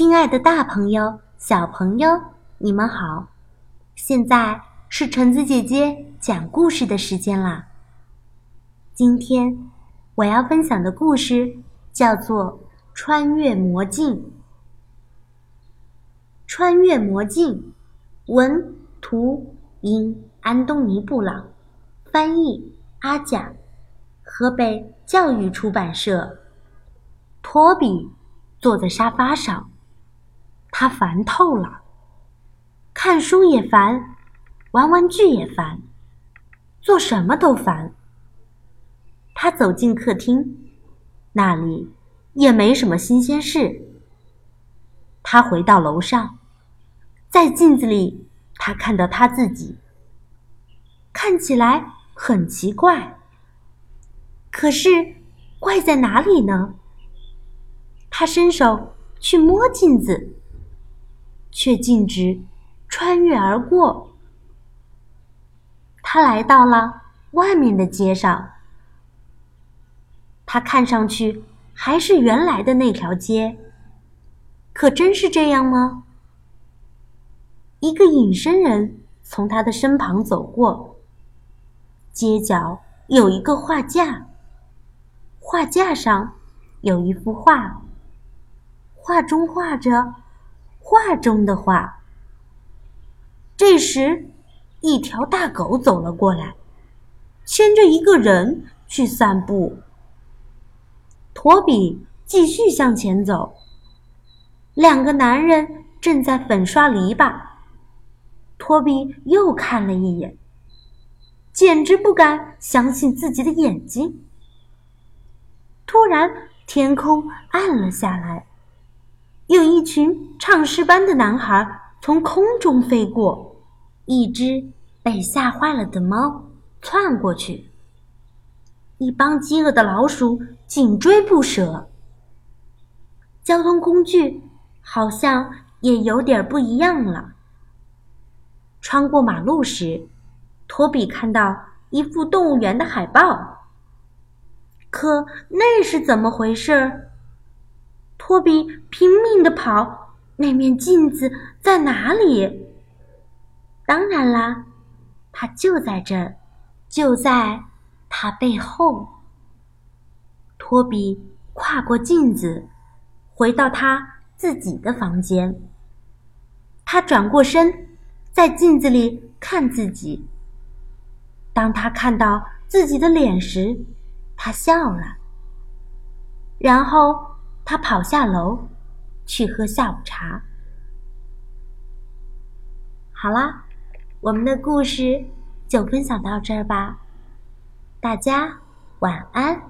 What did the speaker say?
亲爱的，大朋友、小朋友，你们好！现在是橙子姐姐讲故事的时间啦。今天我要分享的故事叫做《穿越魔镜》。穿越魔镜，文图因安东尼·布朗，翻译阿甲，河北教育出版社。托比坐在沙发上。他烦透了，看书也烦，玩玩具也烦，做什么都烦。他走进客厅，那里也没什么新鲜事。他回到楼上，在镜子里，他看到他自己，看起来很奇怪。可是，怪在哪里呢？他伸手去摸镜子。却径直穿越而过。他来到了外面的街上。他看上去还是原来的那条街，可真是这样吗？一个隐身人从他的身旁走过。街角有一个画架，画架上有一幅画，画中画着。画中的画。这时，一条大狗走了过来，牵着一个人去散步。托比继续向前走。两个男人正在粉刷篱笆。托比又看了一眼，简直不敢相信自己的眼睛。突然，天空暗了下来。群唱诗班的男孩从空中飞过，一只被吓坏了的猫窜过去，一帮饥饿的老鼠紧追不舍。交通工具好像也有点不一样了。穿过马路时，托比看到一幅动物园的海报，可那是怎么回事？托比拼命的跑，那面镜子在哪里？当然啦，它就在这儿，就在他背后。托比跨过镜子，回到他自己的房间。他转过身，在镜子里看自己。当他看到自己的脸时，他笑了，然后。他跑下楼，去喝下午茶。好啦，我们的故事就分享到这儿吧，大家晚安。